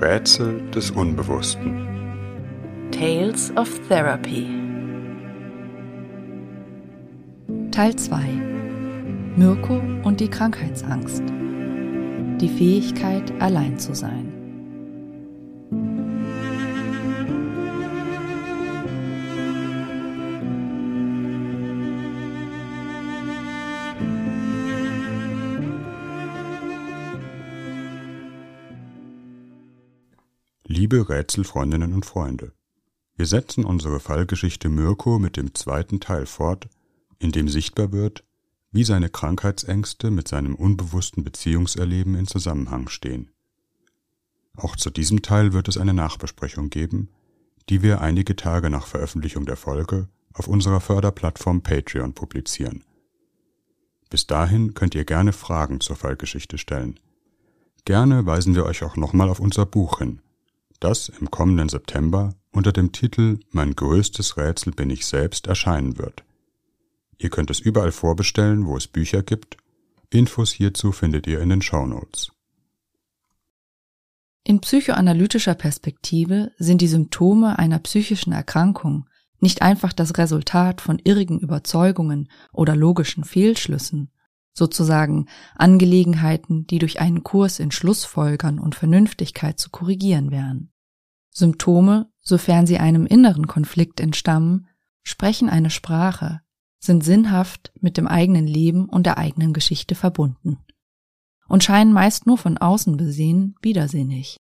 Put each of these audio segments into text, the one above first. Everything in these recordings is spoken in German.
Rätsel des Unbewussten. Tales of Therapy. Teil 2 Mirko und die Krankheitsangst. Die Fähigkeit, allein zu sein. Liebe Rätselfreundinnen und Freunde, wir setzen unsere Fallgeschichte Mirko mit dem zweiten Teil fort, in dem sichtbar wird, wie seine Krankheitsängste mit seinem unbewussten Beziehungserleben in Zusammenhang stehen. Auch zu diesem Teil wird es eine Nachbesprechung geben, die wir einige Tage nach Veröffentlichung der Folge auf unserer Förderplattform Patreon publizieren. Bis dahin könnt ihr gerne Fragen zur Fallgeschichte stellen. Gerne weisen wir euch auch nochmal auf unser Buch hin, das im kommenden September unter dem Titel Mein größtes Rätsel bin ich selbst erscheinen wird. Ihr könnt es überall vorbestellen, wo es Bücher gibt. Infos hierzu findet ihr in den Show Notes. In psychoanalytischer Perspektive sind die Symptome einer psychischen Erkrankung nicht einfach das Resultat von irrigen Überzeugungen oder logischen Fehlschlüssen, sozusagen Angelegenheiten, die durch einen Kurs in Schlussfolgern und Vernünftigkeit zu korrigieren wären. Symptome, sofern sie einem inneren Konflikt entstammen, sprechen eine Sprache, sind sinnhaft mit dem eigenen Leben und der eigenen Geschichte verbunden und scheinen meist nur von außen besehen widersinnig.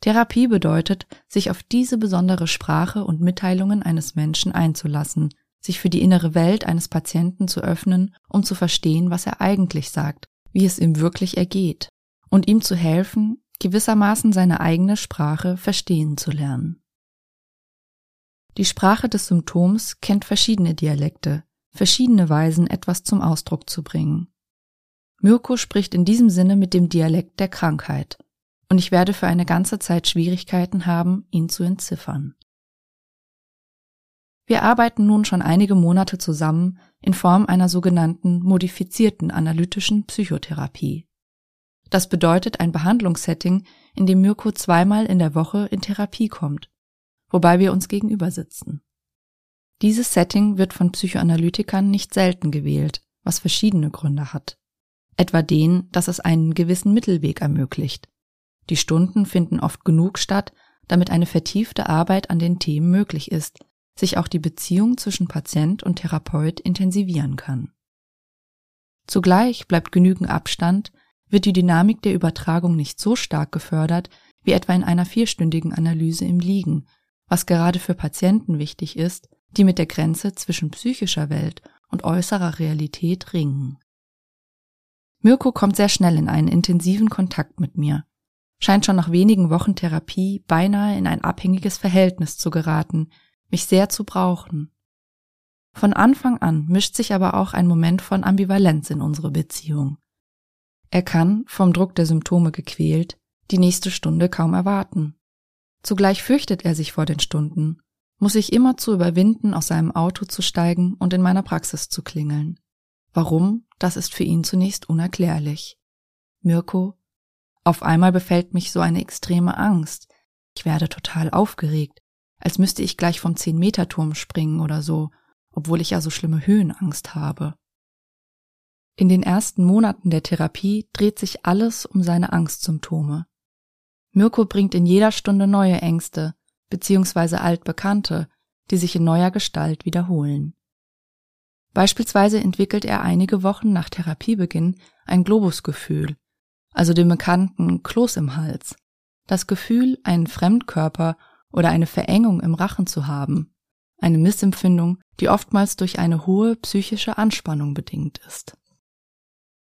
Therapie bedeutet, sich auf diese besondere Sprache und Mitteilungen eines Menschen einzulassen, sich für die innere Welt eines Patienten zu öffnen, um zu verstehen, was er eigentlich sagt, wie es ihm wirklich ergeht, und ihm zu helfen, gewissermaßen seine eigene Sprache verstehen zu lernen. Die Sprache des Symptoms kennt verschiedene Dialekte, verschiedene Weisen, etwas zum Ausdruck zu bringen. Mirko spricht in diesem Sinne mit dem Dialekt der Krankheit, und ich werde für eine ganze Zeit Schwierigkeiten haben, ihn zu entziffern. Wir arbeiten nun schon einige Monate zusammen in Form einer sogenannten modifizierten analytischen Psychotherapie. Das bedeutet ein Behandlungssetting, in dem Mirko zweimal in der Woche in Therapie kommt, wobei wir uns gegenüber sitzen. Dieses Setting wird von Psychoanalytikern nicht selten gewählt, was verschiedene Gründe hat. Etwa den, dass es einen gewissen Mittelweg ermöglicht. Die Stunden finden oft genug statt, damit eine vertiefte Arbeit an den Themen möglich ist, sich auch die Beziehung zwischen Patient und Therapeut intensivieren kann. Zugleich bleibt genügend Abstand, wird die Dynamik der Übertragung nicht so stark gefördert wie etwa in einer vierstündigen Analyse im Liegen, was gerade für Patienten wichtig ist, die mit der Grenze zwischen psychischer Welt und äußerer Realität ringen. Mirko kommt sehr schnell in einen intensiven Kontakt mit mir, scheint schon nach wenigen Wochen Therapie beinahe in ein abhängiges Verhältnis zu geraten, mich sehr zu brauchen. Von Anfang an mischt sich aber auch ein Moment von Ambivalenz in unsere Beziehung. Er kann, vom Druck der Symptome gequält, die nächste Stunde kaum erwarten. Zugleich fürchtet er sich vor den Stunden, muss sich immer zu überwinden, aus seinem Auto zu steigen und in meiner Praxis zu klingeln. Warum, das ist für ihn zunächst unerklärlich. Mirko, auf einmal befällt mich so eine extreme Angst. Ich werde total aufgeregt als müsste ich gleich vom Zehn-Meter-Turm springen oder so, obwohl ich ja so schlimme Höhenangst habe. In den ersten Monaten der Therapie dreht sich alles um seine Angstsymptome. Mirko bringt in jeder Stunde neue Ängste, beziehungsweise altbekannte, die sich in neuer Gestalt wiederholen. Beispielsweise entwickelt er einige Wochen nach Therapiebeginn ein Globusgefühl, also den bekannten Kloß im Hals, das Gefühl, einen Fremdkörper oder eine Verengung im Rachen zu haben, eine Missempfindung, die oftmals durch eine hohe psychische Anspannung bedingt ist.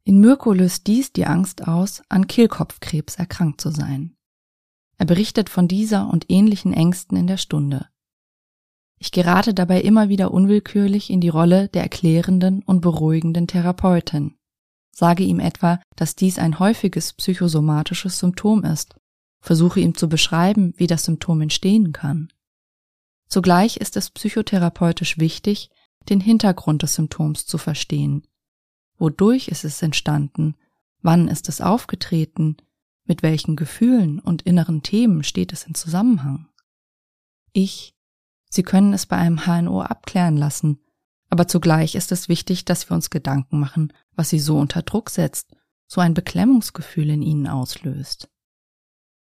In Mirko löst dies die Angst aus, an Kehlkopfkrebs erkrankt zu sein. Er berichtet von dieser und ähnlichen Ängsten in der Stunde. Ich gerate dabei immer wieder unwillkürlich in die Rolle der erklärenden und beruhigenden Therapeutin, sage ihm etwa, dass dies ein häufiges psychosomatisches Symptom ist versuche ihm zu beschreiben, wie das Symptom entstehen kann. Zugleich ist es psychotherapeutisch wichtig, den Hintergrund des Symptoms zu verstehen. Wodurch ist es entstanden? Wann ist es aufgetreten? Mit welchen Gefühlen und inneren Themen steht es in Zusammenhang? Ich. Sie können es bei einem HNO abklären lassen, aber zugleich ist es wichtig, dass wir uns Gedanken machen, was sie so unter Druck setzt, so ein Beklemmungsgefühl in ihnen auslöst.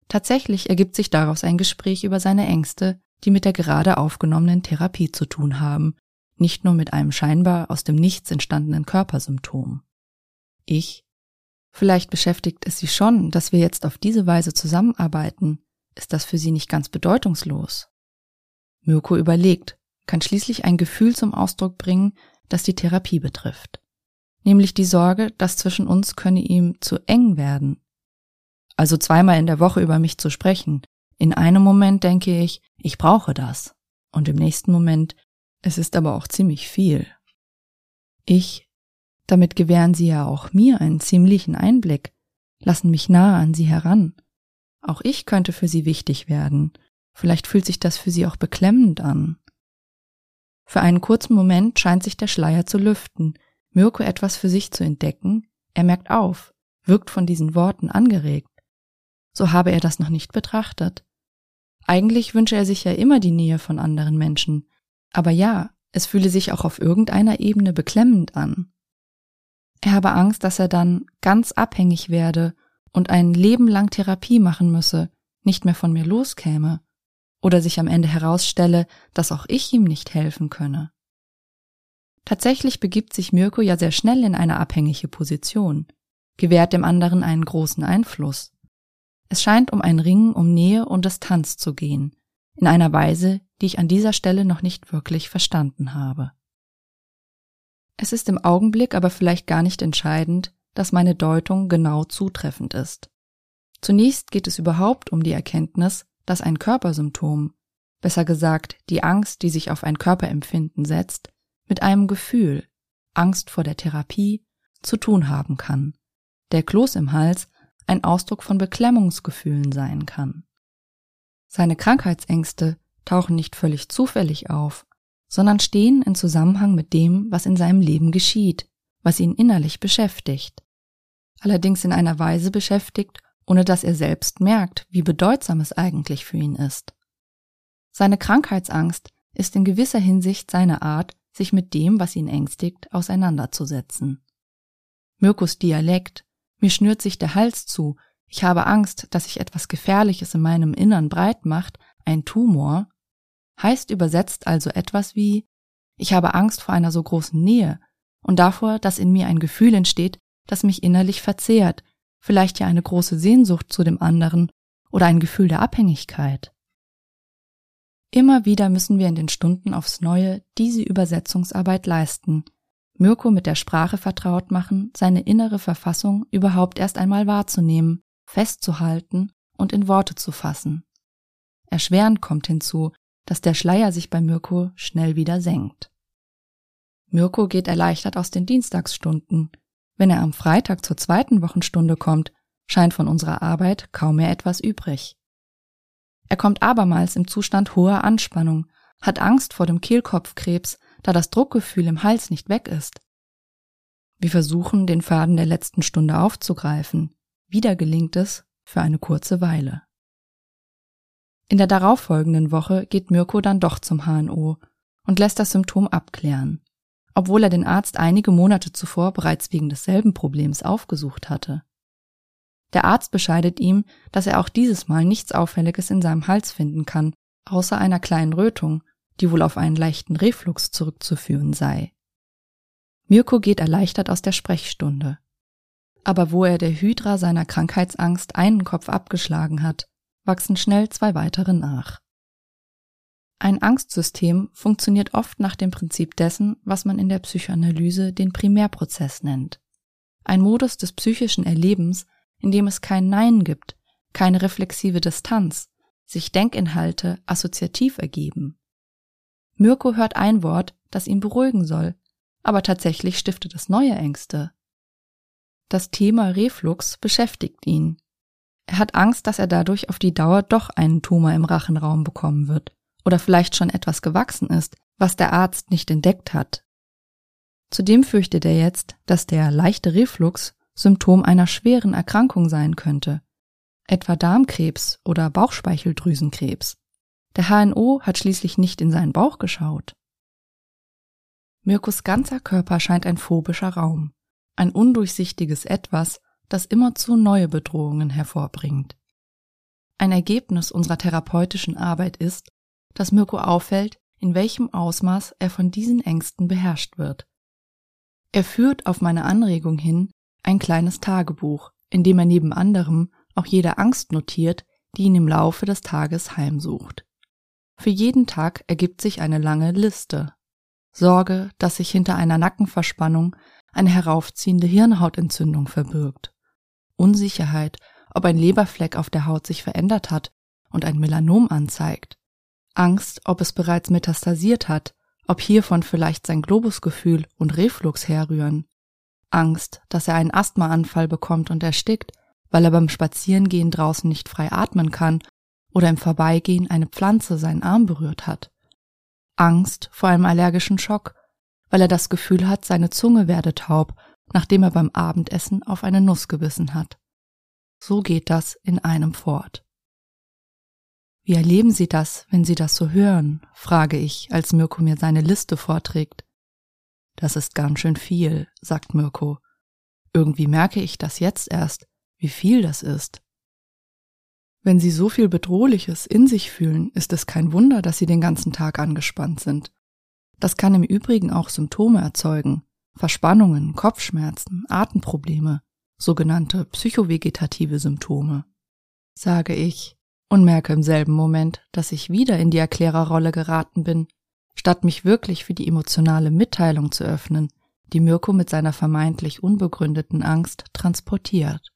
Tatsächlich ergibt sich daraus ein Gespräch über seine Ängste, die mit der gerade aufgenommenen Therapie zu tun haben, nicht nur mit einem scheinbar aus dem Nichts entstandenen Körpersymptom. Ich Vielleicht beschäftigt es Sie schon, dass wir jetzt auf diese Weise zusammenarbeiten. Ist das für Sie nicht ganz bedeutungslos? Mirko überlegt, kann schließlich ein Gefühl zum Ausdruck bringen, das die Therapie betrifft. Nämlich die Sorge, dass zwischen uns könne ihm zu eng werden. Also zweimal in der Woche über mich zu sprechen. In einem Moment denke ich, ich brauche das. Und im nächsten Moment, es ist aber auch ziemlich viel. Ich damit gewähren sie ja auch mir einen ziemlichen Einblick, lassen mich nahe an sie heran. Auch ich könnte für sie wichtig werden. Vielleicht fühlt sich das für sie auch beklemmend an. Für einen kurzen Moment scheint sich der Schleier zu lüften, Mirko etwas für sich zu entdecken. Er merkt auf, wirkt von diesen Worten angeregt. So habe er das noch nicht betrachtet. Eigentlich wünsche er sich ja immer die Nähe von anderen Menschen. Aber ja, es fühle sich auch auf irgendeiner Ebene beklemmend an. Er habe Angst, dass er dann ganz abhängig werde und ein Leben lang Therapie machen müsse, nicht mehr von mir loskäme, oder sich am Ende herausstelle, dass auch ich ihm nicht helfen könne. Tatsächlich begibt sich Mirko ja sehr schnell in eine abhängige Position, gewährt dem anderen einen großen Einfluss. Es scheint um ein Ringen um Nähe und Distanz zu gehen, in einer Weise, die ich an dieser Stelle noch nicht wirklich verstanden habe. Es ist im Augenblick aber vielleicht gar nicht entscheidend, dass meine Deutung genau zutreffend ist. Zunächst geht es überhaupt um die Erkenntnis, dass ein Körpersymptom, besser gesagt die Angst, die sich auf ein Körperempfinden setzt, mit einem Gefühl, Angst vor der Therapie, zu tun haben kann, der Kloß im Hals ein Ausdruck von Beklemmungsgefühlen sein kann. Seine Krankheitsängste tauchen nicht völlig zufällig auf, sondern stehen in Zusammenhang mit dem, was in seinem Leben geschieht, was ihn innerlich beschäftigt. Allerdings in einer Weise beschäftigt, ohne dass er selbst merkt, wie bedeutsam es eigentlich für ihn ist. Seine Krankheitsangst ist in gewisser Hinsicht seine Art, sich mit dem, was ihn ängstigt, auseinanderzusetzen. Mirkus Dialekt, mir schnürt sich der Hals zu, ich habe Angst, dass sich etwas Gefährliches in meinem Innern breit macht, ein Tumor, heißt übersetzt also etwas wie ich habe Angst vor einer so großen Nähe und davor, dass in mir ein Gefühl entsteht, das mich innerlich verzehrt, vielleicht ja eine große Sehnsucht zu dem anderen oder ein Gefühl der Abhängigkeit. Immer wieder müssen wir in den Stunden aufs Neue diese Übersetzungsarbeit leisten, Mirko mit der Sprache vertraut machen, seine innere Verfassung überhaupt erst einmal wahrzunehmen, festzuhalten und in Worte zu fassen. Erschwerend kommt hinzu, dass der Schleier sich bei Mirko schnell wieder senkt. Mirko geht erleichtert aus den Dienstagsstunden. Wenn er am Freitag zur zweiten Wochenstunde kommt, scheint von unserer Arbeit kaum mehr etwas übrig. Er kommt abermals im Zustand hoher Anspannung, hat Angst vor dem Kehlkopfkrebs, da das Druckgefühl im Hals nicht weg ist. Wir versuchen, den Faden der letzten Stunde aufzugreifen. Wieder gelingt es für eine kurze Weile. In der darauffolgenden Woche geht Mirko dann doch zum HNO und lässt das Symptom abklären, obwohl er den Arzt einige Monate zuvor bereits wegen desselben Problems aufgesucht hatte. Der Arzt bescheidet ihm, dass er auch dieses Mal nichts Auffälliges in seinem Hals finden kann, außer einer kleinen Rötung, die wohl auf einen leichten Reflux zurückzuführen sei. Mirko geht erleichtert aus der Sprechstunde. Aber wo er der Hydra seiner Krankheitsangst einen Kopf abgeschlagen hat, wachsen schnell zwei weitere nach. Ein Angstsystem funktioniert oft nach dem Prinzip dessen, was man in der Psychoanalyse den Primärprozess nennt. Ein Modus des psychischen Erlebens, in dem es kein Nein gibt, keine reflexive Distanz, sich Denkinhalte assoziativ ergeben. Mirko hört ein Wort, das ihn beruhigen soll, aber tatsächlich stiftet es neue Ängste. Das Thema Reflux beschäftigt ihn. Er hat Angst, dass er dadurch auf die Dauer doch einen Tumor im Rachenraum bekommen wird oder vielleicht schon etwas gewachsen ist, was der Arzt nicht entdeckt hat. Zudem fürchtet er jetzt, dass der leichte Reflux Symptom einer schweren Erkrankung sein könnte, etwa Darmkrebs oder Bauchspeicheldrüsenkrebs. Der HNO hat schließlich nicht in seinen Bauch geschaut. Mirkus ganzer Körper scheint ein phobischer Raum, ein undurchsichtiges Etwas, das immerzu neue Bedrohungen hervorbringt. Ein Ergebnis unserer therapeutischen Arbeit ist, dass Mirko auffällt, in welchem Ausmaß er von diesen Ängsten beherrscht wird. Er führt auf meine Anregung hin ein kleines Tagebuch, in dem er neben anderem auch jede Angst notiert, die ihn im Laufe des Tages heimsucht. Für jeden Tag ergibt sich eine lange Liste. Sorge, dass sich hinter einer Nackenverspannung eine heraufziehende Hirnhautentzündung verbirgt. Unsicherheit, ob ein Leberfleck auf der Haut sich verändert hat und ein Melanom anzeigt. Angst, ob es bereits metastasiert hat, ob hiervon vielleicht sein Globusgefühl und Reflux herrühren. Angst, dass er einen Asthmaanfall bekommt und erstickt, weil er beim Spazierengehen draußen nicht frei atmen kann oder im Vorbeigehen eine Pflanze seinen Arm berührt hat. Angst vor einem allergischen Schock, weil er das Gefühl hat, seine Zunge werde taub, nachdem er beim Abendessen auf eine Nuss gebissen hat. So geht das in einem fort. Wie erleben Sie das, wenn Sie das so hören? frage ich, als Mirko mir seine Liste vorträgt. Das ist ganz schön viel, sagt Mirko. Irgendwie merke ich das jetzt erst, wie viel das ist. Wenn Sie so viel Bedrohliches in sich fühlen, ist es kein Wunder, dass Sie den ganzen Tag angespannt sind. Das kann im Übrigen auch Symptome erzeugen. Verspannungen, Kopfschmerzen, Atemprobleme, sogenannte psychovegetative Symptome. Sage ich, und merke im selben Moment, dass ich wieder in die Erklärerrolle geraten bin, statt mich wirklich für die emotionale Mitteilung zu öffnen, die Mirko mit seiner vermeintlich unbegründeten Angst transportiert.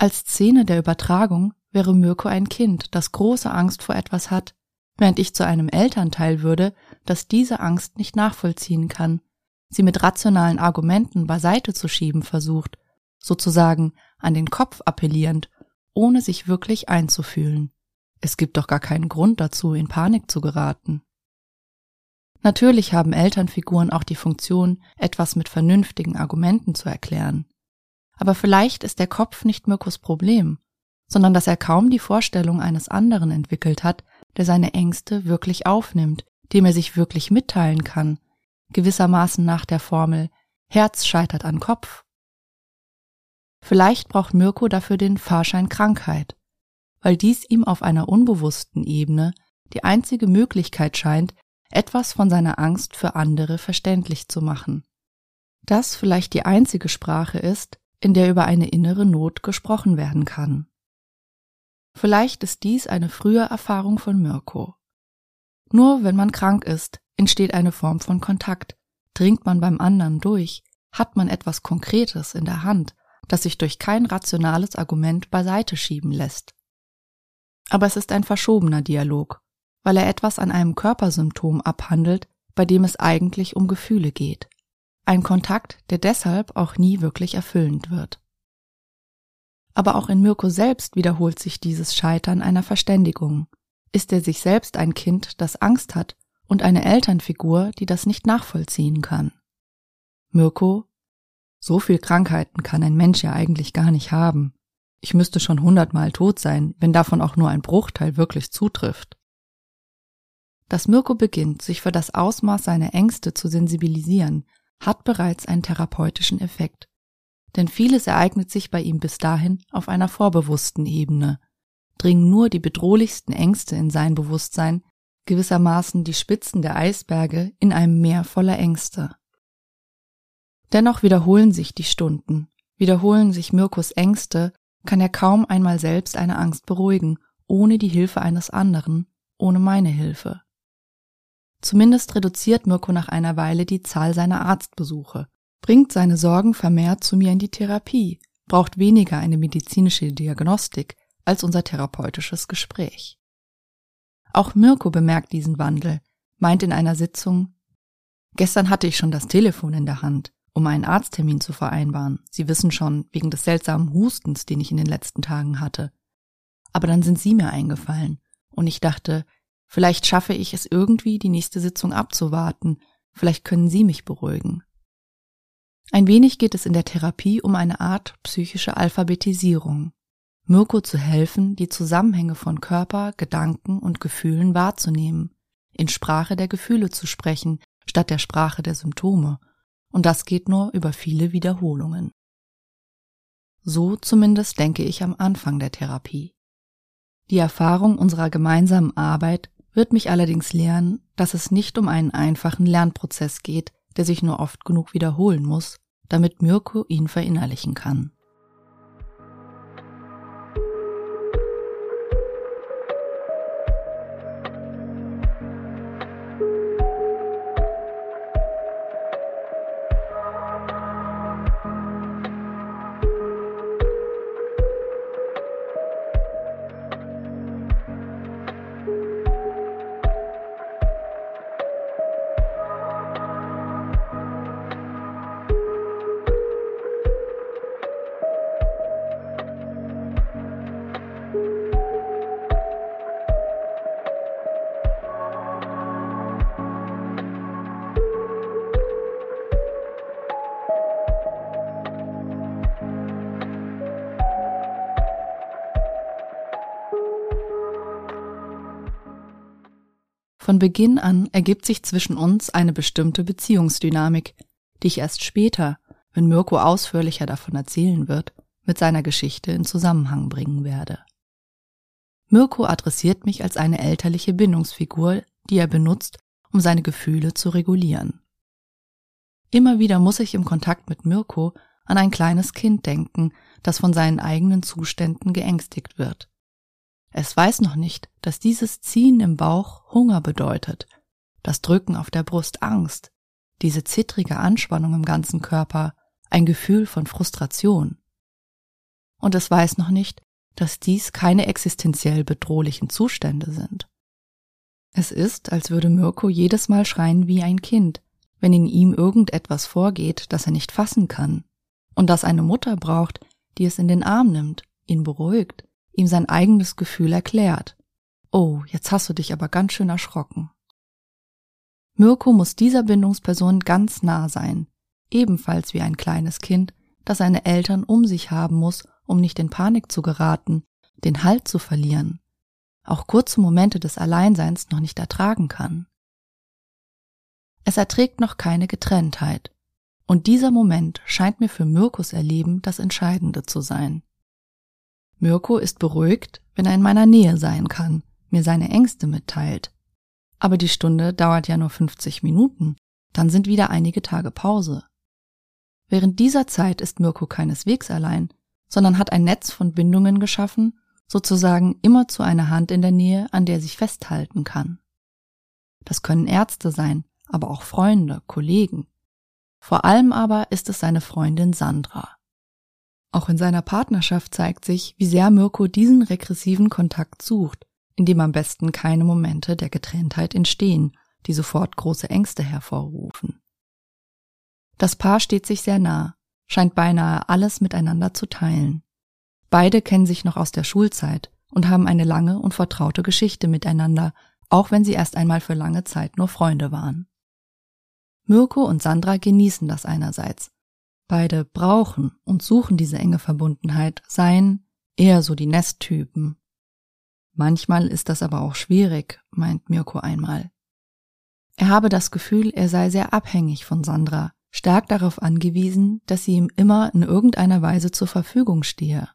Als Szene der Übertragung wäre Mirko ein Kind, das große Angst vor etwas hat, während ich zu einem Elternteil würde, das diese Angst nicht nachvollziehen kann, sie mit rationalen Argumenten beiseite zu schieben versucht, sozusagen an den Kopf appellierend ohne sich wirklich einzufühlen. Es gibt doch gar keinen Grund dazu, in Panik zu geraten. Natürlich haben Elternfiguren auch die Funktion, etwas mit vernünftigen Argumenten zu erklären. Aber vielleicht ist der Kopf nicht Mirkos Problem, sondern dass er kaum die Vorstellung eines anderen entwickelt hat, der seine Ängste wirklich aufnimmt, dem er sich wirklich mitteilen kann, gewissermaßen nach der Formel Herz scheitert an Kopf Vielleicht braucht Mirko dafür den Fahrschein Krankheit, weil dies ihm auf einer unbewussten Ebene die einzige Möglichkeit scheint, etwas von seiner Angst für andere verständlich zu machen. Das vielleicht die einzige Sprache ist, in der über eine innere Not gesprochen werden kann. Vielleicht ist dies eine frühe Erfahrung von Mirko. Nur wenn man krank ist, entsteht eine Form von Kontakt, dringt man beim anderen durch, hat man etwas Konkretes in der Hand, das sich durch kein rationales Argument beiseite schieben lässt. Aber es ist ein verschobener Dialog, weil er etwas an einem Körpersymptom abhandelt, bei dem es eigentlich um Gefühle geht. Ein Kontakt, der deshalb auch nie wirklich erfüllend wird. Aber auch in Mirko selbst wiederholt sich dieses Scheitern einer Verständigung. Ist er sich selbst ein Kind, das Angst hat und eine Elternfigur, die das nicht nachvollziehen kann? Mirko so viel Krankheiten kann ein Mensch ja eigentlich gar nicht haben. Ich müsste schon hundertmal tot sein, wenn davon auch nur ein Bruchteil wirklich zutrifft. Dass Mirko beginnt, sich für das Ausmaß seiner Ängste zu sensibilisieren, hat bereits einen therapeutischen Effekt. Denn vieles ereignet sich bei ihm bis dahin auf einer vorbewussten Ebene, dringen nur die bedrohlichsten Ängste in sein Bewusstsein, gewissermaßen die Spitzen der Eisberge in einem Meer voller Ängste. Dennoch wiederholen sich die Stunden, wiederholen sich Mirkos Ängste, kann er kaum einmal selbst eine Angst beruhigen, ohne die Hilfe eines anderen, ohne meine Hilfe. Zumindest reduziert Mirko nach einer Weile die Zahl seiner Arztbesuche, bringt seine Sorgen vermehrt zu mir in die Therapie, braucht weniger eine medizinische Diagnostik als unser therapeutisches Gespräch. Auch Mirko bemerkt diesen Wandel, meint in einer Sitzung, gestern hatte ich schon das Telefon in der Hand um einen Arzttermin zu vereinbaren. Sie wissen schon, wegen des seltsamen Hustens, den ich in den letzten Tagen hatte. Aber dann sind Sie mir eingefallen, und ich dachte, vielleicht schaffe ich es irgendwie, die nächste Sitzung abzuwarten, vielleicht können Sie mich beruhigen. Ein wenig geht es in der Therapie um eine Art psychische Alphabetisierung. Mirko zu helfen, die Zusammenhänge von Körper, Gedanken und Gefühlen wahrzunehmen, in Sprache der Gefühle zu sprechen, statt der Sprache der Symptome, und das geht nur über viele Wiederholungen. So zumindest denke ich am Anfang der Therapie. Die Erfahrung unserer gemeinsamen Arbeit wird mich allerdings lehren, dass es nicht um einen einfachen Lernprozess geht, der sich nur oft genug wiederholen muss, damit Mirko ihn verinnerlichen kann. Von Beginn an ergibt sich zwischen uns eine bestimmte Beziehungsdynamik, die ich erst später, wenn Mirko ausführlicher davon erzählen wird, mit seiner Geschichte in Zusammenhang bringen werde. Mirko adressiert mich als eine elterliche Bindungsfigur, die er benutzt, um seine Gefühle zu regulieren. Immer wieder muss ich im Kontakt mit Mirko an ein kleines Kind denken, das von seinen eigenen Zuständen geängstigt wird. Es weiß noch nicht, dass dieses Ziehen im Bauch Hunger bedeutet, das Drücken auf der Brust Angst, diese zittrige Anspannung im ganzen Körper. Ein Gefühl von Frustration. Und es weiß noch nicht, dass dies keine existenziell bedrohlichen Zustände sind. Es ist, als würde Mirko jedes Mal schreien wie ein Kind, wenn in ihm irgendetwas vorgeht, das er nicht fassen kann, und das eine Mutter braucht, die es in den Arm nimmt, ihn beruhigt ihm sein eigenes Gefühl erklärt. Oh, jetzt hast du dich aber ganz schön erschrocken. Mirko muss dieser Bindungsperson ganz nah sein, ebenfalls wie ein kleines Kind, das seine Eltern um sich haben muss, um nicht in Panik zu geraten, den Halt zu verlieren, auch kurze Momente des Alleinseins noch nicht ertragen kann. Es erträgt noch keine Getrenntheit, und dieser Moment scheint mir für Mirkos Erleben das Entscheidende zu sein. Mirko ist beruhigt, wenn er in meiner Nähe sein kann, mir seine Ängste mitteilt. Aber die Stunde dauert ja nur 50 Minuten, dann sind wieder einige Tage Pause. Während dieser Zeit ist Mirko keineswegs allein, sondern hat ein Netz von Bindungen geschaffen, sozusagen immer zu einer Hand in der Nähe, an der sich festhalten kann. Das können Ärzte sein, aber auch Freunde, Kollegen. Vor allem aber ist es seine Freundin Sandra. Auch in seiner Partnerschaft zeigt sich, wie sehr Mirko diesen regressiven Kontakt sucht, in dem am besten keine Momente der Getrenntheit entstehen, die sofort große Ängste hervorrufen. Das Paar steht sich sehr nah, scheint beinahe alles miteinander zu teilen. Beide kennen sich noch aus der Schulzeit und haben eine lange und vertraute Geschichte miteinander, auch wenn sie erst einmal für lange Zeit nur Freunde waren. Mirko und Sandra genießen das einerseits, beide brauchen und suchen diese enge Verbundenheit, seien eher so die Nesttypen. Manchmal ist das aber auch schwierig, meint Mirko einmal. Er habe das Gefühl, er sei sehr abhängig von Sandra, stark darauf angewiesen, dass sie ihm immer in irgendeiner Weise zur Verfügung stehe.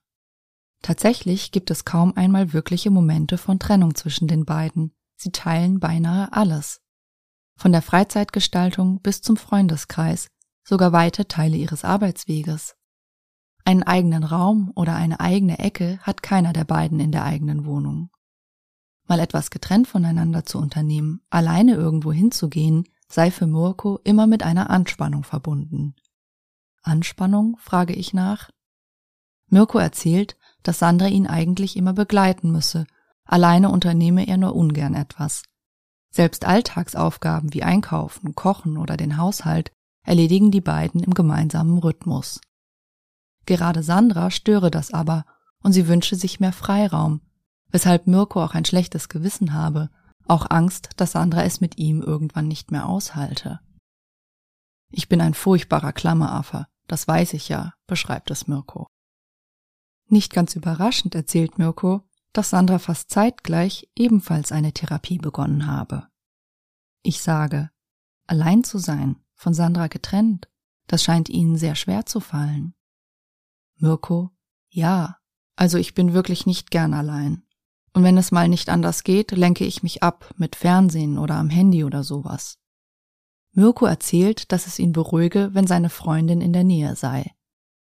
Tatsächlich gibt es kaum einmal wirkliche Momente von Trennung zwischen den beiden. Sie teilen beinahe alles. Von der Freizeitgestaltung bis zum Freundeskreis, sogar weite Teile ihres Arbeitsweges. Einen eigenen Raum oder eine eigene Ecke hat keiner der beiden in der eigenen Wohnung. Mal etwas getrennt voneinander zu unternehmen, alleine irgendwo hinzugehen, sei für Mirko immer mit einer Anspannung verbunden. Anspannung, frage ich nach. Mirko erzählt, dass Sandra ihn eigentlich immer begleiten müsse, alleine unternehme er nur ungern etwas. Selbst Alltagsaufgaben wie Einkaufen, Kochen oder den Haushalt erledigen die beiden im gemeinsamen Rhythmus. Gerade Sandra störe das aber und sie wünsche sich mehr Freiraum, weshalb Mirko auch ein schlechtes Gewissen habe, auch Angst, dass Sandra es mit ihm irgendwann nicht mehr aushalte. Ich bin ein furchtbarer Klammeraffer, das weiß ich ja, beschreibt es Mirko. Nicht ganz überraschend erzählt Mirko, dass Sandra fast zeitgleich ebenfalls eine Therapie begonnen habe. Ich sage, allein zu sein, von Sandra getrennt, das scheint ihnen sehr schwer zu fallen. Mirko, ja, also ich bin wirklich nicht gern allein. Und wenn es mal nicht anders geht, lenke ich mich ab mit Fernsehen oder am Handy oder sowas. Mirko erzählt, dass es ihn beruhige, wenn seine Freundin in der Nähe sei.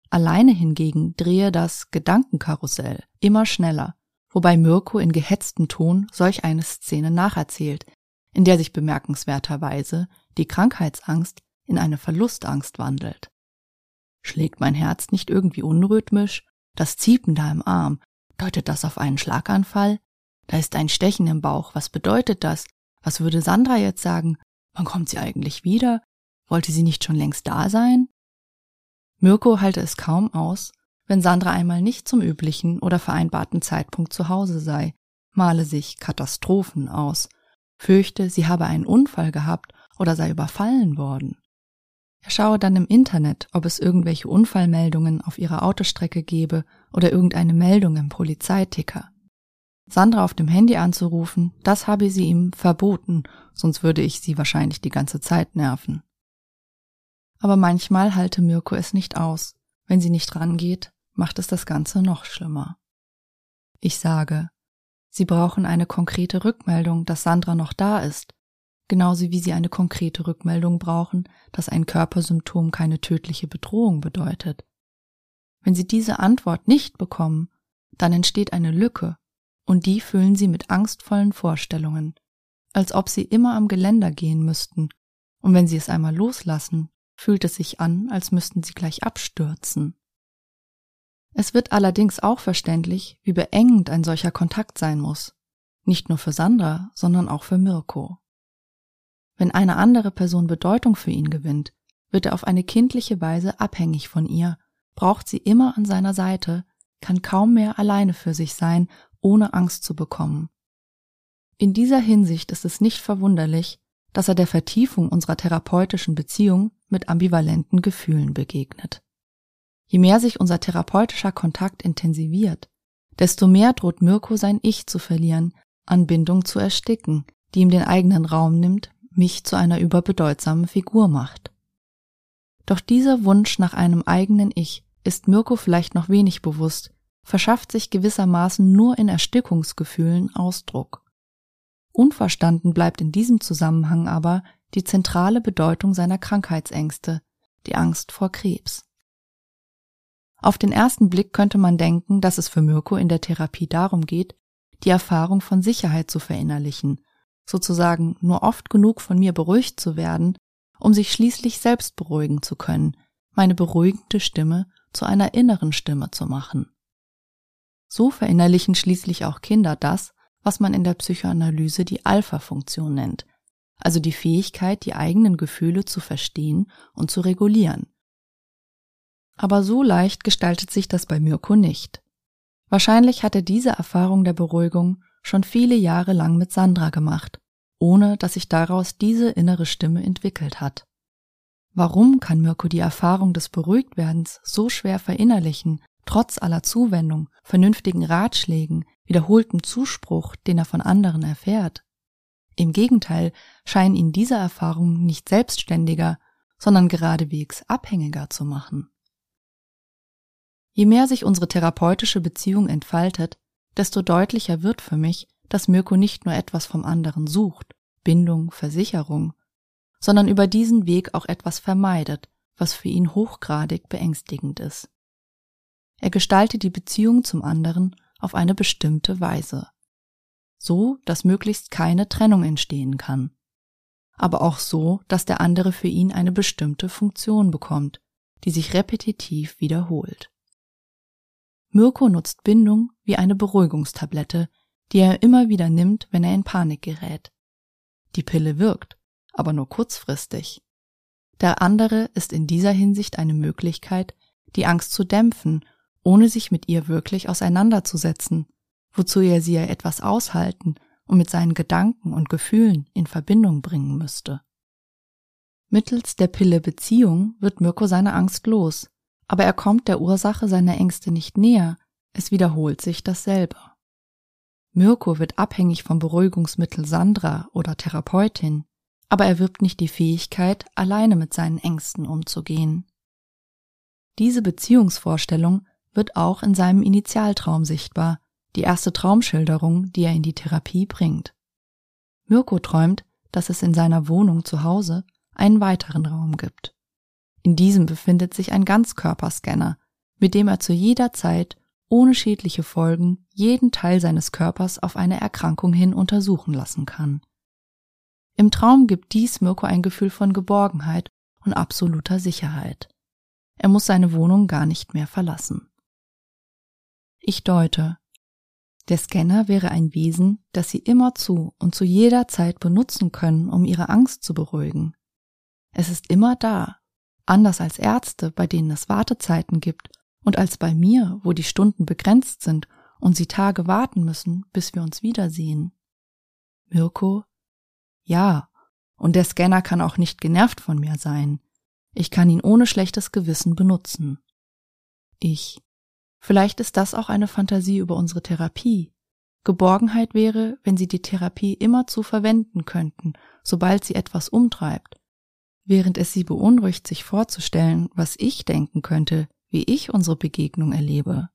Alleine hingegen drehe das Gedankenkarussell immer schneller, wobei Mirko in gehetztem Ton solch eine Szene nacherzählt, in der sich bemerkenswerterweise die Krankheitsangst in eine Verlustangst wandelt. Schlägt mein Herz nicht irgendwie unrhythmisch? Das Ziepen da im Arm, deutet das auf einen Schlaganfall? Da ist ein Stechen im Bauch, was bedeutet das? Was würde Sandra jetzt sagen? Wann kommt sie eigentlich wieder? Wollte sie nicht schon längst da sein? Mirko halte es kaum aus, wenn Sandra einmal nicht zum üblichen oder vereinbarten Zeitpunkt zu Hause sei, male sich Katastrophen aus, fürchte, sie habe einen Unfall gehabt oder sei überfallen worden. Er schaue dann im Internet, ob es irgendwelche Unfallmeldungen auf ihrer Autostrecke gebe oder irgendeine Meldung im Polizeiticker. Sandra auf dem Handy anzurufen, das habe sie ihm verboten, sonst würde ich sie wahrscheinlich die ganze Zeit nerven. Aber manchmal halte Mirko es nicht aus. Wenn sie nicht rangeht, macht es das Ganze noch schlimmer. Ich sage, Sie brauchen eine konkrete Rückmeldung, dass Sandra noch da ist, genauso wie Sie eine konkrete Rückmeldung brauchen, dass ein Körpersymptom keine tödliche Bedrohung bedeutet. Wenn Sie diese Antwort nicht bekommen, dann entsteht eine Lücke und die füllen sie mit angstvollen Vorstellungen, als ob sie immer am Geländer gehen müssten, und wenn sie es einmal loslassen, fühlt es sich an, als müssten sie gleich abstürzen. Es wird allerdings auch verständlich, wie beengend ein solcher Kontakt sein muss, nicht nur für Sandra, sondern auch für Mirko. Wenn eine andere Person Bedeutung für ihn gewinnt, wird er auf eine kindliche Weise abhängig von ihr, braucht sie immer an seiner Seite, kann kaum mehr alleine für sich sein ohne Angst zu bekommen. In dieser Hinsicht ist es nicht verwunderlich, dass er der Vertiefung unserer therapeutischen Beziehung mit ambivalenten Gefühlen begegnet. Je mehr sich unser therapeutischer Kontakt intensiviert, desto mehr droht Mirko sein Ich zu verlieren, an Bindung zu ersticken, die ihm den eigenen Raum nimmt, mich zu einer überbedeutsamen Figur macht. Doch dieser Wunsch nach einem eigenen Ich ist Mirko vielleicht noch wenig bewusst, verschafft sich gewissermaßen nur in Erstickungsgefühlen Ausdruck. Unverstanden bleibt in diesem Zusammenhang aber die zentrale Bedeutung seiner Krankheitsängste, die Angst vor Krebs. Auf den ersten Blick könnte man denken, dass es für Mirko in der Therapie darum geht, die Erfahrung von Sicherheit zu verinnerlichen, sozusagen nur oft genug von mir beruhigt zu werden, um sich schließlich selbst beruhigen zu können, meine beruhigende Stimme zu einer inneren Stimme zu machen. So verinnerlichen schließlich auch Kinder das, was man in der Psychoanalyse die Alpha-Funktion nennt, also die Fähigkeit, die eigenen Gefühle zu verstehen und zu regulieren. Aber so leicht gestaltet sich das bei Mirko nicht. Wahrscheinlich hat er diese Erfahrung der Beruhigung schon viele Jahre lang mit Sandra gemacht, ohne dass sich daraus diese innere Stimme entwickelt hat. Warum kann Mirko die Erfahrung des Beruhigtwerdens so schwer verinnerlichen trotz aller Zuwendung, vernünftigen Ratschlägen, wiederholtem Zuspruch, den er von anderen erfährt. Im Gegenteil scheinen ihn diese Erfahrungen nicht selbstständiger, sondern geradewegs abhängiger zu machen. Je mehr sich unsere therapeutische Beziehung entfaltet, desto deutlicher wird für mich, dass Mirko nicht nur etwas vom anderen sucht, Bindung, Versicherung, sondern über diesen Weg auch etwas vermeidet, was für ihn hochgradig beängstigend ist. Er gestaltet die Beziehung zum anderen auf eine bestimmte Weise. So, dass möglichst keine Trennung entstehen kann. Aber auch so, dass der andere für ihn eine bestimmte Funktion bekommt, die sich repetitiv wiederholt. Mirko nutzt Bindung wie eine Beruhigungstablette, die er immer wieder nimmt, wenn er in Panik gerät. Die Pille wirkt, aber nur kurzfristig. Der andere ist in dieser Hinsicht eine Möglichkeit, die Angst zu dämpfen ohne sich mit ihr wirklich auseinanderzusetzen, wozu er sie ja etwas aushalten und mit seinen Gedanken und Gefühlen in Verbindung bringen müsste. Mittels der Pille Beziehung wird Mirko seine Angst los, aber er kommt der Ursache seiner Ängste nicht näher, Es wiederholt sich dasselbe. Mirko wird abhängig vom Beruhigungsmittel Sandra oder Therapeutin, aber er wirbt nicht die Fähigkeit, alleine mit seinen Ängsten umzugehen. Diese Beziehungsvorstellung wird auch in seinem Initialtraum sichtbar, die erste Traumschilderung, die er in die Therapie bringt. Mirko träumt, dass es in seiner Wohnung zu Hause einen weiteren Raum gibt. In diesem befindet sich ein Ganzkörperscanner, mit dem er zu jeder Zeit ohne schädliche Folgen jeden Teil seines Körpers auf eine Erkrankung hin untersuchen lassen kann. Im Traum gibt dies Mirko ein Gefühl von Geborgenheit und absoluter Sicherheit. Er muss seine Wohnung gar nicht mehr verlassen. Ich deute. Der Scanner wäre ein Wesen, das Sie immerzu und zu jeder Zeit benutzen können, um Ihre Angst zu beruhigen. Es ist immer da, anders als Ärzte, bei denen es Wartezeiten gibt, und als bei mir, wo die Stunden begrenzt sind und Sie Tage warten müssen, bis wir uns wiedersehen. Mirko? Ja, und der Scanner kann auch nicht genervt von mir sein. Ich kann ihn ohne schlechtes Gewissen benutzen. Ich. Vielleicht ist das auch eine Fantasie über unsere Therapie. Geborgenheit wäre, wenn Sie die Therapie immer zu verwenden könnten, sobald sie etwas umtreibt. Während es Sie beunruhigt, sich vorzustellen, was ich denken könnte, wie ich unsere Begegnung erlebe.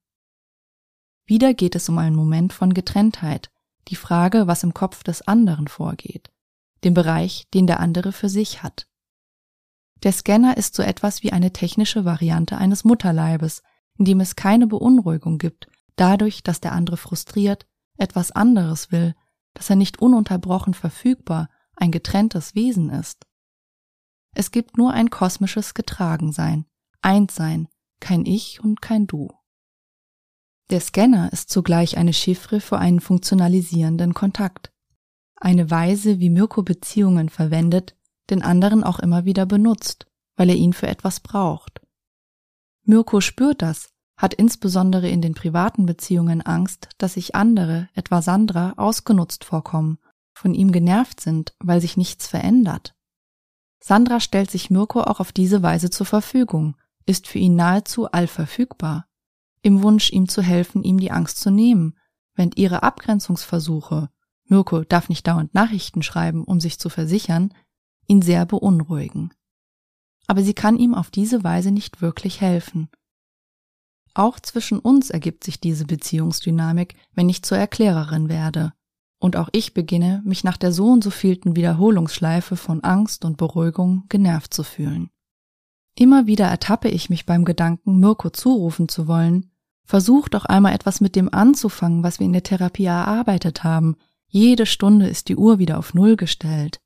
Wieder geht es um einen Moment von Getrenntheit, die Frage, was im Kopf des anderen vorgeht, den Bereich, den der andere für sich hat. Der Scanner ist so etwas wie eine technische Variante eines Mutterleibes, in dem es keine Beunruhigung gibt, dadurch, dass der andere frustriert, etwas anderes will, dass er nicht ununterbrochen verfügbar, ein getrenntes Wesen ist. Es gibt nur ein kosmisches Getragensein, Einssein, kein Ich und kein Du. Der Scanner ist zugleich eine Chiffre für einen funktionalisierenden Kontakt. Eine Weise, wie Mirko Beziehungen verwendet, den anderen auch immer wieder benutzt, weil er ihn für etwas braucht. Mirko spürt das, hat insbesondere in den privaten Beziehungen Angst, dass sich andere, etwa Sandra, ausgenutzt vorkommen, von ihm genervt sind, weil sich nichts verändert. Sandra stellt sich Mirko auch auf diese Weise zur Verfügung, ist für ihn nahezu allverfügbar, im Wunsch, ihm zu helfen, ihm die Angst zu nehmen, während ihre Abgrenzungsversuche, Mirko darf nicht dauernd Nachrichten schreiben, um sich zu versichern, ihn sehr beunruhigen aber sie kann ihm auf diese Weise nicht wirklich helfen. Auch zwischen uns ergibt sich diese Beziehungsdynamik, wenn ich zur Erklärerin werde. Und auch ich beginne, mich nach der so und so vielten Wiederholungsschleife von Angst und Beruhigung genervt zu fühlen. Immer wieder ertappe ich mich beim Gedanken, Mirko zurufen zu wollen, versuch doch einmal etwas mit dem anzufangen, was wir in der Therapie erarbeitet haben. Jede Stunde ist die Uhr wieder auf Null gestellt.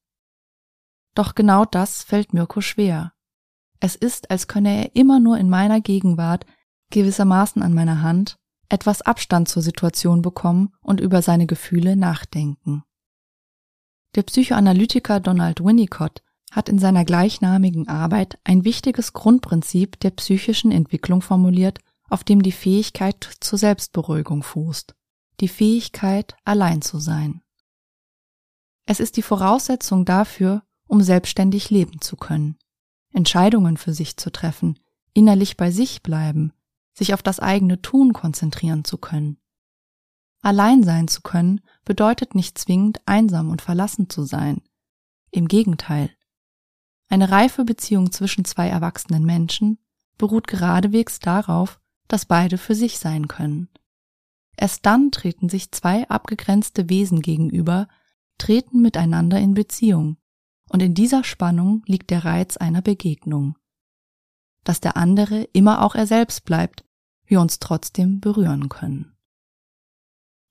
Doch genau das fällt Mirko schwer. Es ist, als könne er immer nur in meiner Gegenwart, gewissermaßen an meiner Hand, etwas Abstand zur Situation bekommen und über seine Gefühle nachdenken. Der Psychoanalytiker Donald Winnicott hat in seiner gleichnamigen Arbeit ein wichtiges Grundprinzip der psychischen Entwicklung formuliert, auf dem die Fähigkeit zur Selbstberuhigung fußt, die Fähigkeit, allein zu sein. Es ist die Voraussetzung dafür, um selbstständig leben zu können. Entscheidungen für sich zu treffen, innerlich bei sich bleiben, sich auf das eigene Tun konzentrieren zu können. Allein sein zu können bedeutet nicht zwingend einsam und verlassen zu sein. Im Gegenteil. Eine reife Beziehung zwischen zwei erwachsenen Menschen beruht geradewegs darauf, dass beide für sich sein können. Erst dann treten sich zwei abgegrenzte Wesen gegenüber, treten miteinander in Beziehung, und in dieser Spannung liegt der Reiz einer Begegnung. Dass der andere immer auch er selbst bleibt, wir uns trotzdem berühren können.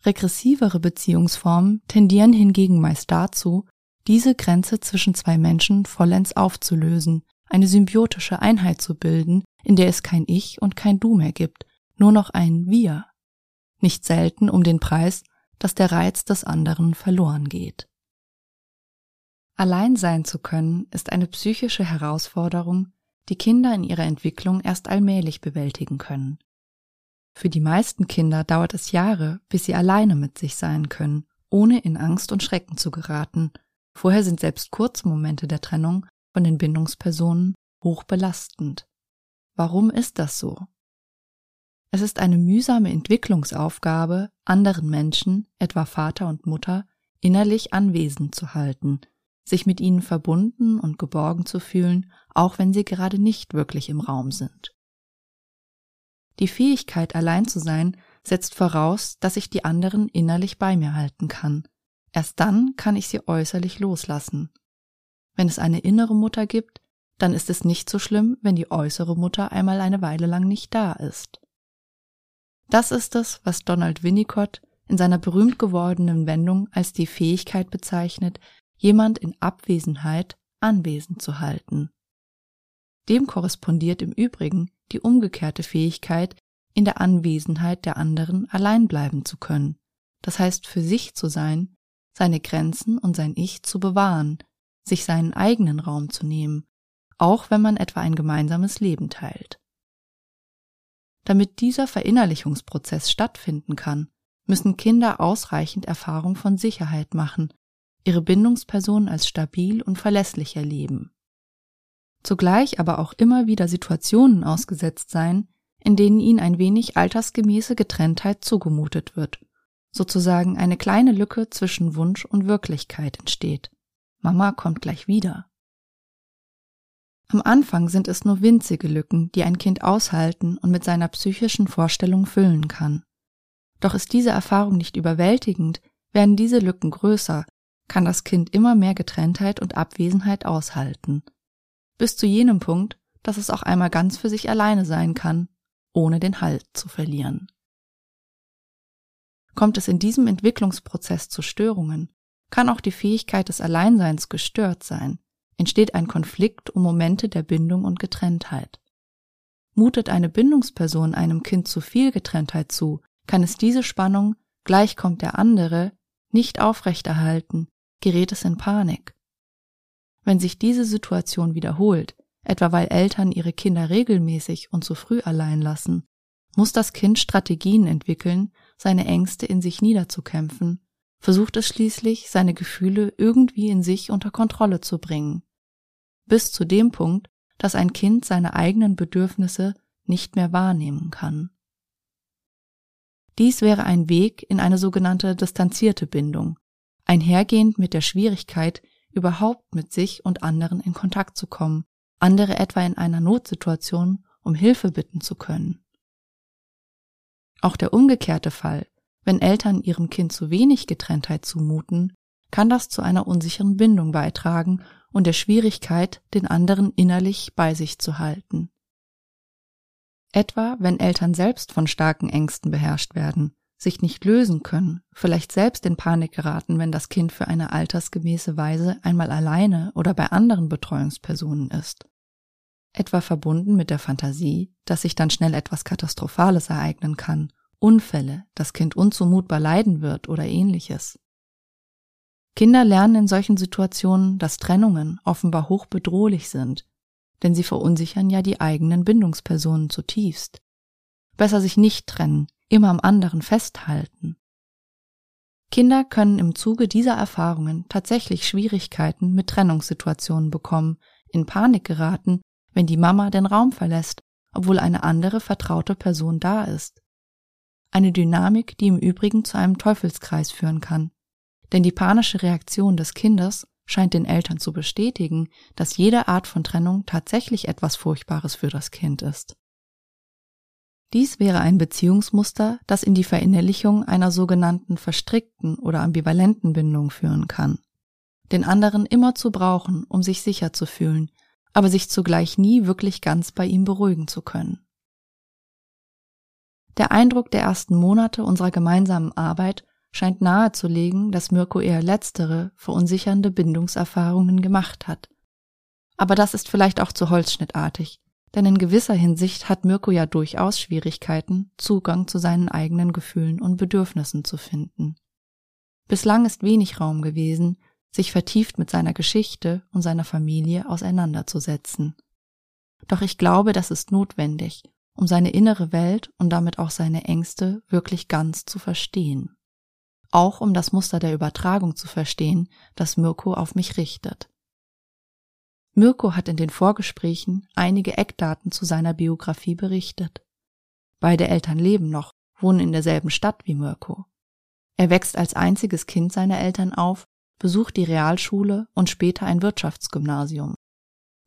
Regressivere Beziehungsformen tendieren hingegen meist dazu, diese Grenze zwischen zwei Menschen vollends aufzulösen, eine symbiotische Einheit zu bilden, in der es kein Ich und kein Du mehr gibt, nur noch ein Wir. Nicht selten um den Preis, dass der Reiz des anderen verloren geht. Allein sein zu können ist eine psychische Herausforderung, die Kinder in ihrer Entwicklung erst allmählich bewältigen können. Für die meisten Kinder dauert es Jahre, bis sie alleine mit sich sein können, ohne in Angst und Schrecken zu geraten. Vorher sind selbst kurze Momente der Trennung von den Bindungspersonen hoch belastend. Warum ist das so? Es ist eine mühsame Entwicklungsaufgabe, anderen Menschen, etwa Vater und Mutter, innerlich anwesend zu halten, sich mit ihnen verbunden und geborgen zu fühlen, auch wenn sie gerade nicht wirklich im Raum sind. Die Fähigkeit, allein zu sein, setzt voraus, dass ich die anderen innerlich bei mir halten kann. Erst dann kann ich sie äußerlich loslassen. Wenn es eine innere Mutter gibt, dann ist es nicht so schlimm, wenn die äußere Mutter einmal eine Weile lang nicht da ist. Das ist es, was Donald Winnicott in seiner berühmt gewordenen Wendung als die Fähigkeit bezeichnet, jemand in Abwesenheit anwesend zu halten. Dem korrespondiert im Übrigen die umgekehrte Fähigkeit, in der Anwesenheit der anderen allein bleiben zu können, das heißt für sich zu sein, seine Grenzen und sein Ich zu bewahren, sich seinen eigenen Raum zu nehmen, auch wenn man etwa ein gemeinsames Leben teilt. Damit dieser Verinnerlichungsprozess stattfinden kann, müssen Kinder ausreichend Erfahrung von Sicherheit machen, ihre Bindungsperson als stabil und verlässlich erleben. Zugleich aber auch immer wieder Situationen ausgesetzt sein, in denen ihnen ein wenig altersgemäße Getrenntheit zugemutet wird, sozusagen eine kleine Lücke zwischen Wunsch und Wirklichkeit entsteht. Mama kommt gleich wieder. Am Anfang sind es nur winzige Lücken, die ein Kind aushalten und mit seiner psychischen Vorstellung füllen kann. Doch ist diese Erfahrung nicht überwältigend, werden diese Lücken größer, kann das Kind immer mehr Getrenntheit und Abwesenheit aushalten. Bis zu jenem Punkt, dass es auch einmal ganz für sich alleine sein kann, ohne den Halt zu verlieren. Kommt es in diesem Entwicklungsprozess zu Störungen, kann auch die Fähigkeit des Alleinseins gestört sein, entsteht ein Konflikt um Momente der Bindung und Getrenntheit. Mutet eine Bindungsperson einem Kind zu viel Getrenntheit zu, kann es diese Spannung, gleich kommt der andere, nicht aufrechterhalten, gerät es in Panik. Wenn sich diese Situation wiederholt, etwa weil Eltern ihre Kinder regelmäßig und zu früh allein lassen, muss das Kind Strategien entwickeln, seine Ängste in sich niederzukämpfen, versucht es schließlich, seine Gefühle irgendwie in sich unter Kontrolle zu bringen bis zu dem Punkt, dass ein Kind seine eigenen Bedürfnisse nicht mehr wahrnehmen kann. Dies wäre ein Weg in eine sogenannte distanzierte Bindung, einhergehend mit der Schwierigkeit, überhaupt mit sich und anderen in Kontakt zu kommen, andere etwa in einer Notsituation um Hilfe bitten zu können. Auch der umgekehrte Fall, wenn Eltern ihrem Kind zu wenig Getrenntheit zumuten, kann das zu einer unsicheren Bindung beitragen und der Schwierigkeit, den anderen innerlich bei sich zu halten. Etwa wenn Eltern selbst von starken Ängsten beherrscht werden, sich nicht lösen können, vielleicht selbst in Panik geraten, wenn das Kind für eine altersgemäße Weise einmal alleine oder bei anderen Betreuungspersonen ist. Etwa verbunden mit der Fantasie, dass sich dann schnell etwas Katastrophales ereignen kann, Unfälle, das Kind unzumutbar leiden wird oder ähnliches. Kinder lernen in solchen Situationen, dass Trennungen offenbar hochbedrohlich sind, denn sie verunsichern ja die eigenen Bindungspersonen zutiefst. Besser sich nicht trennen, immer am anderen festhalten. Kinder können im Zuge dieser Erfahrungen tatsächlich Schwierigkeiten mit Trennungssituationen bekommen, in Panik geraten, wenn die Mama den Raum verlässt, obwohl eine andere vertraute Person da ist. Eine Dynamik, die im Übrigen zu einem Teufelskreis führen kann denn die panische Reaktion des Kindes scheint den Eltern zu bestätigen, dass jede Art von Trennung tatsächlich etwas Furchtbares für das Kind ist. Dies wäre ein Beziehungsmuster, das in die Verinnerlichung einer sogenannten verstrickten oder ambivalenten Bindung führen kann. Den anderen immer zu brauchen, um sich sicher zu fühlen, aber sich zugleich nie wirklich ganz bei ihm beruhigen zu können. Der Eindruck der ersten Monate unserer gemeinsamen Arbeit scheint nahezulegen, dass Mirko eher letztere, verunsichernde Bindungserfahrungen gemacht hat. Aber das ist vielleicht auch zu holzschnittartig, denn in gewisser Hinsicht hat Mirko ja durchaus Schwierigkeiten, Zugang zu seinen eigenen Gefühlen und Bedürfnissen zu finden. Bislang ist wenig Raum gewesen, sich vertieft mit seiner Geschichte und seiner Familie auseinanderzusetzen. Doch ich glaube, das ist notwendig, um seine innere Welt und damit auch seine Ängste wirklich ganz zu verstehen auch um das Muster der Übertragung zu verstehen, das Mirko auf mich richtet. Mirko hat in den Vorgesprächen einige Eckdaten zu seiner Biografie berichtet. Beide Eltern leben noch, wohnen in derselben Stadt wie Mirko. Er wächst als einziges Kind seiner Eltern auf, besucht die Realschule und später ein Wirtschaftsgymnasium.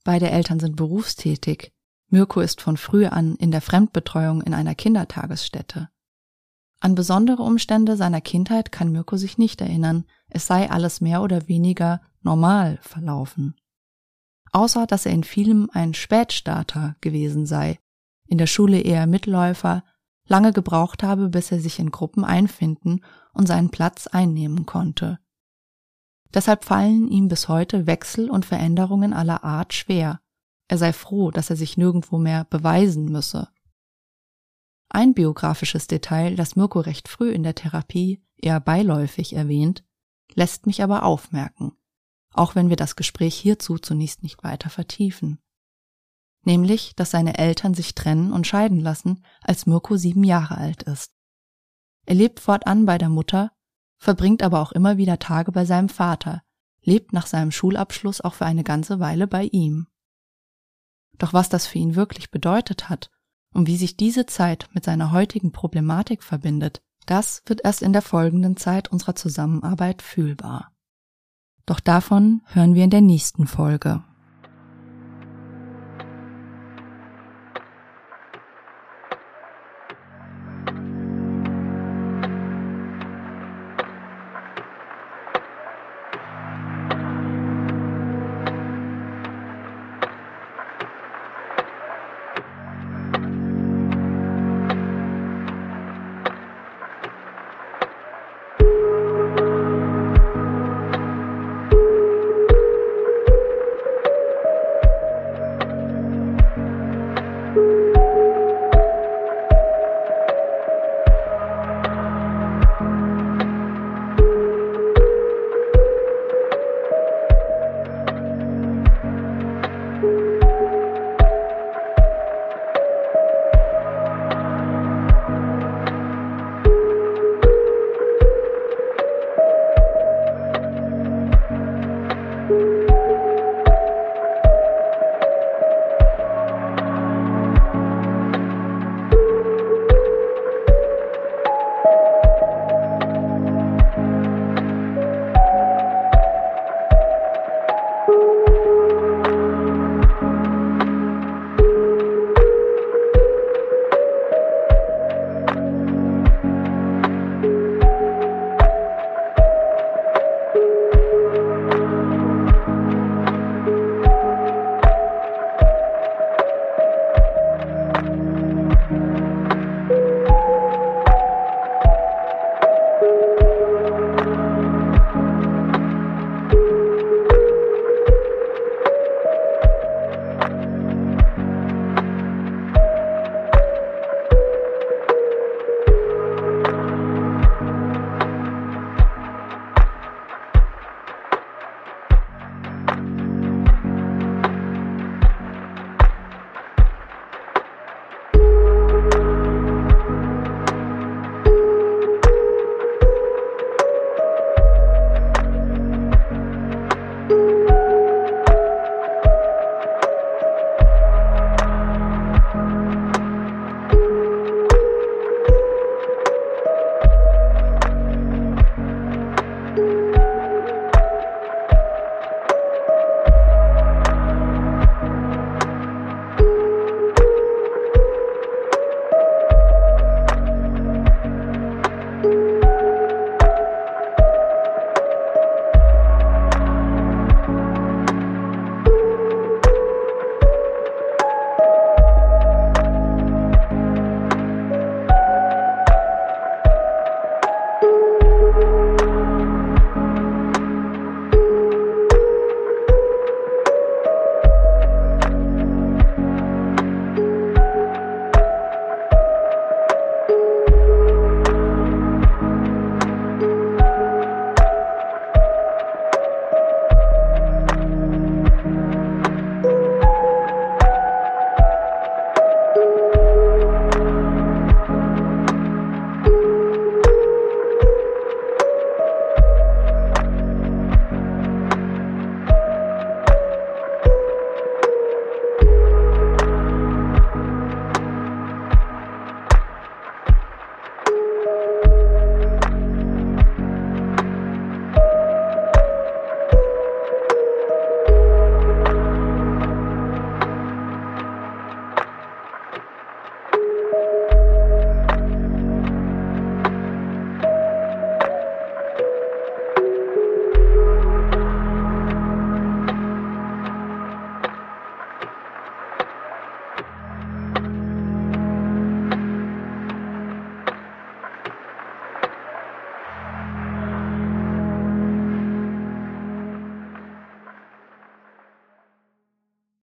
Beide Eltern sind berufstätig. Mirko ist von früh an in der Fremdbetreuung in einer Kindertagesstätte. An besondere Umstände seiner Kindheit kann Mirko sich nicht erinnern, es sei alles mehr oder weniger normal verlaufen. Außer dass er in vielem ein Spätstarter gewesen sei, in der Schule eher Mitläufer, lange gebraucht habe, bis er sich in Gruppen einfinden und seinen Platz einnehmen konnte. Deshalb fallen ihm bis heute Wechsel und Veränderungen aller Art schwer. Er sei froh, dass er sich nirgendwo mehr beweisen müsse. Ein biografisches Detail, das Mirko recht früh in der Therapie eher beiläufig erwähnt, lässt mich aber aufmerken, auch wenn wir das Gespräch hierzu zunächst nicht weiter vertiefen. Nämlich, dass seine Eltern sich trennen und scheiden lassen, als Mirko sieben Jahre alt ist. Er lebt fortan bei der Mutter, verbringt aber auch immer wieder Tage bei seinem Vater, lebt nach seinem Schulabschluss auch für eine ganze Weile bei ihm. Doch was das für ihn wirklich bedeutet hat und wie sich diese Zeit mit seiner heutigen Problematik verbindet, das wird erst in der folgenden Zeit unserer Zusammenarbeit fühlbar. Doch davon hören wir in der nächsten Folge.